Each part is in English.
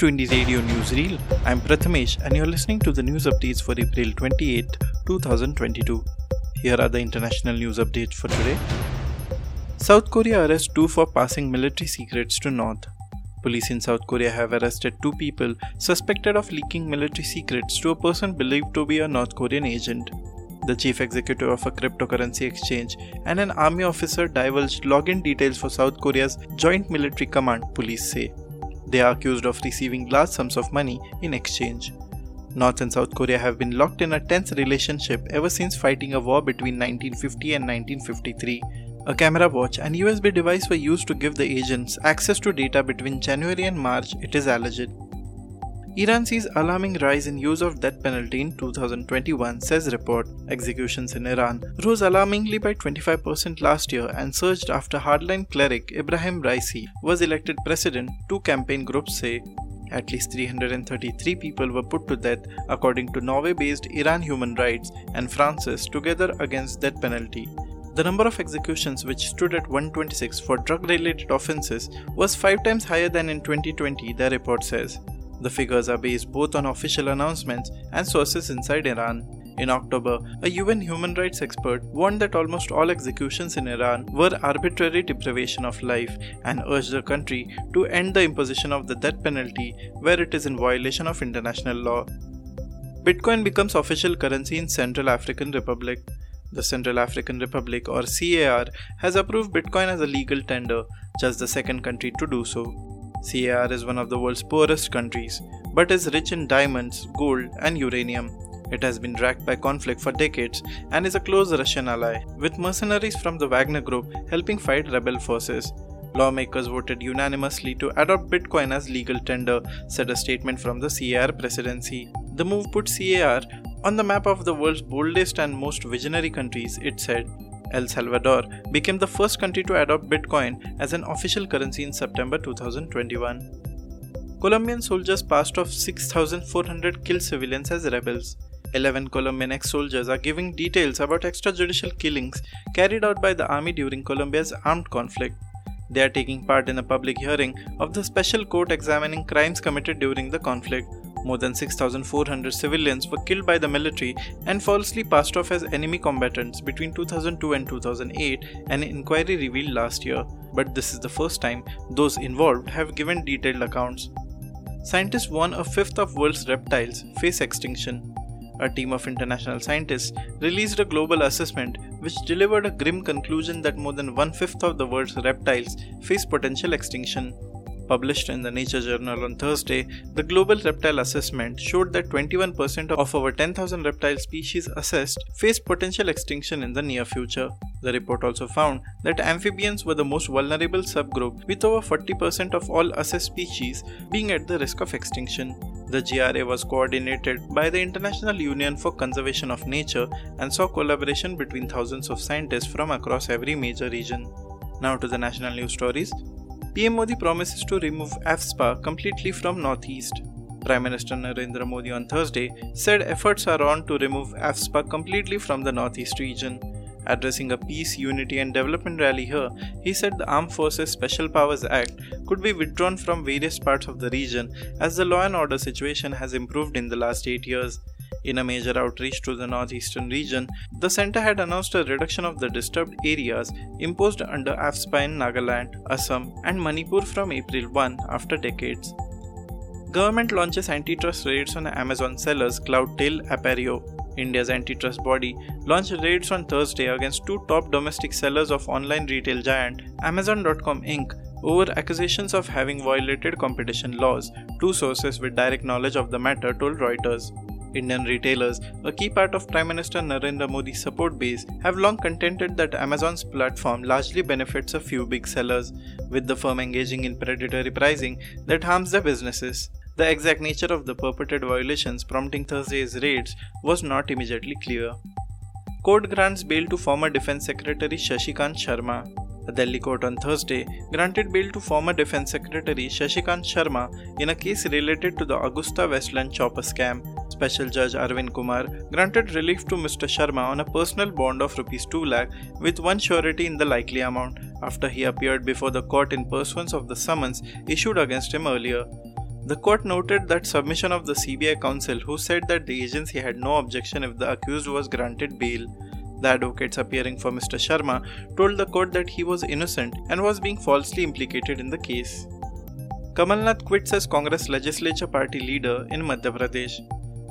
To Indie Radio Newsreel. I'm Prathamesh and you're listening to the news updates for April 28, 2022. Here are the international news updates for today. South Korea arrests two for passing military secrets to North. Police in South Korea have arrested two people suspected of leaking military secrets to a person believed to be a North Korean agent. The chief executive of a cryptocurrency exchange and an army officer divulged login details for South Korea's Joint Military Command, police say. They are accused of receiving large sums of money in exchange. North and South Korea have been locked in a tense relationship ever since fighting a war between 1950 and 1953. A camera watch and USB device were used to give the agents access to data between January and March, it is alleged. Iran sees alarming rise in use of death penalty in 2021, says report. Executions in Iran rose alarmingly by 25% last year and surged after hardline cleric Ibrahim Raisi was elected president, two campaign groups say. At least 333 people were put to death according to Norway-based Iran Human Rights and France's Together Against Death Penalty. The number of executions, which stood at 126 for drug related offences, was five times higher than in 2020, the report says. The figures are based both on official announcements and sources inside Iran. In October, a UN human rights expert warned that almost all executions in Iran were arbitrary deprivation of life and urged the country to end the imposition of the death penalty where it is in violation of international law. Bitcoin becomes official currency in Central African Republic. The Central African Republic or CAR has approved Bitcoin as a legal tender, just the second country to do so. CAR is one of the world's poorest countries, but is rich in diamonds, gold, and uranium. It has been racked by conflict for decades and is a close Russian ally, with mercenaries from the Wagner Group helping fight rebel forces. Lawmakers voted unanimously to adopt Bitcoin as legal tender, said a statement from the CAR presidency. The move put CAR on the map of the world's boldest and most visionary countries, it said. El Salvador became the first country to adopt Bitcoin as an official currency in September 2021. Colombian soldiers passed off 6,400 killed civilians as rebels. 11 Colombian ex soldiers are giving details about extrajudicial killings carried out by the army during Colombia's armed conflict. They are taking part in a public hearing of the special court examining crimes committed during the conflict. More than 6,400 civilians were killed by the military and falsely passed off as enemy combatants between 2002 and 2008, an inquiry revealed last year. But this is the first time those involved have given detailed accounts. Scientists warn a fifth of world's reptiles face extinction. A team of international scientists released a global assessment which delivered a grim conclusion that more than one fifth of the world's reptiles face potential extinction. Published in the Nature Journal on Thursday, the Global Reptile Assessment showed that 21% of over 10,000 reptile species assessed face potential extinction in the near future. The report also found that amphibians were the most vulnerable subgroup, with over 40% of all assessed species being at the risk of extinction. The GRA was coordinated by the International Union for Conservation of Nature and saw collaboration between thousands of scientists from across every major region. Now to the national news stories. PM Modi promises to remove AFSPA completely from Northeast. Prime Minister Narendra Modi on Thursday said efforts are on to remove AFSPA completely from the Northeast region. Addressing a peace, unity, and development rally here, he said the Armed Forces Special Powers Act could be withdrawn from various parts of the region as the law and order situation has improved in the last eight years. In a major outreach to the northeastern region, the center had announced a reduction of the disturbed areas imposed under AFSPA in Nagaland, Assam, and Manipur from April 1 after decades. Government launches antitrust raids on Amazon sellers Cloudtail Appario. India's antitrust body launched raids on Thursday against two top domestic sellers of online retail giant Amazon.com Inc. over accusations of having violated competition laws, two sources with direct knowledge of the matter told Reuters. Indian retailers, a key part of Prime Minister Narendra Modi's support base, have long contended that Amazon's platform largely benefits a few big sellers, with the firm engaging in predatory pricing that harms their businesses. The exact nature of the purported violations prompting Thursday's raids was not immediately clear. Court grants bail to former Defense Secretary Shashikant Sharma. A Delhi court on Thursday granted bail to former Defense Secretary Shashikant Sharma in a case related to the AgustaWestland chopper scam. Special Judge Arvind Kumar granted relief to Mr. Sharma on a personal bond of Rs 2 lakh with one surety in the likely amount after he appeared before the court in pursuance of the summons issued against him earlier. The court noted that submission of the CBI counsel, who said that the agency had no objection if the accused was granted bail. The advocates appearing for Mr. Sharma told the court that he was innocent and was being falsely implicated in the case. Kamalnath quits as Congress legislature party leader in Madhya Pradesh.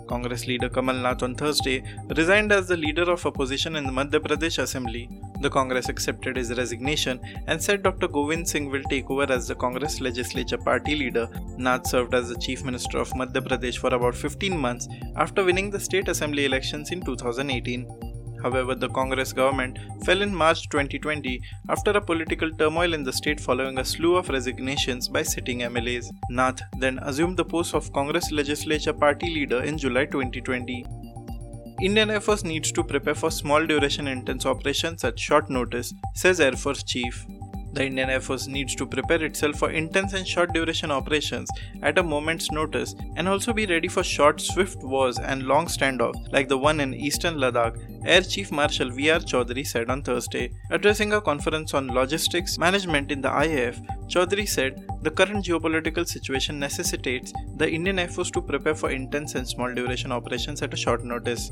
Congress leader Kamal Nath on Thursday resigned as the leader of opposition in the Madhya Pradesh Assembly. The Congress accepted his resignation and said Dr. Govind Singh will take over as the Congress legislature party leader. Nath served as the chief minister of Madhya Pradesh for about 15 months after winning the state assembly elections in 2018. However, the Congress government fell in March 2020 after a political turmoil in the state following a slew of resignations by sitting MLAs. Nath then assumed the post of Congress legislature party leader in July 2020. Indian Air Force needs to prepare for small duration intense operations at short notice, says Air Force Chief. The Indian Air Force needs to prepare itself for intense and short duration operations at a moment's notice and also be ready for short, swift wars and long standoffs like the one in eastern Ladakh, Air Chief Marshal V.R. Chaudhary said on Thursday. Addressing a conference on logistics management in the IAF, Chaudhary said the current geopolitical situation necessitates the Indian Air Force to prepare for intense and small duration operations at a short notice.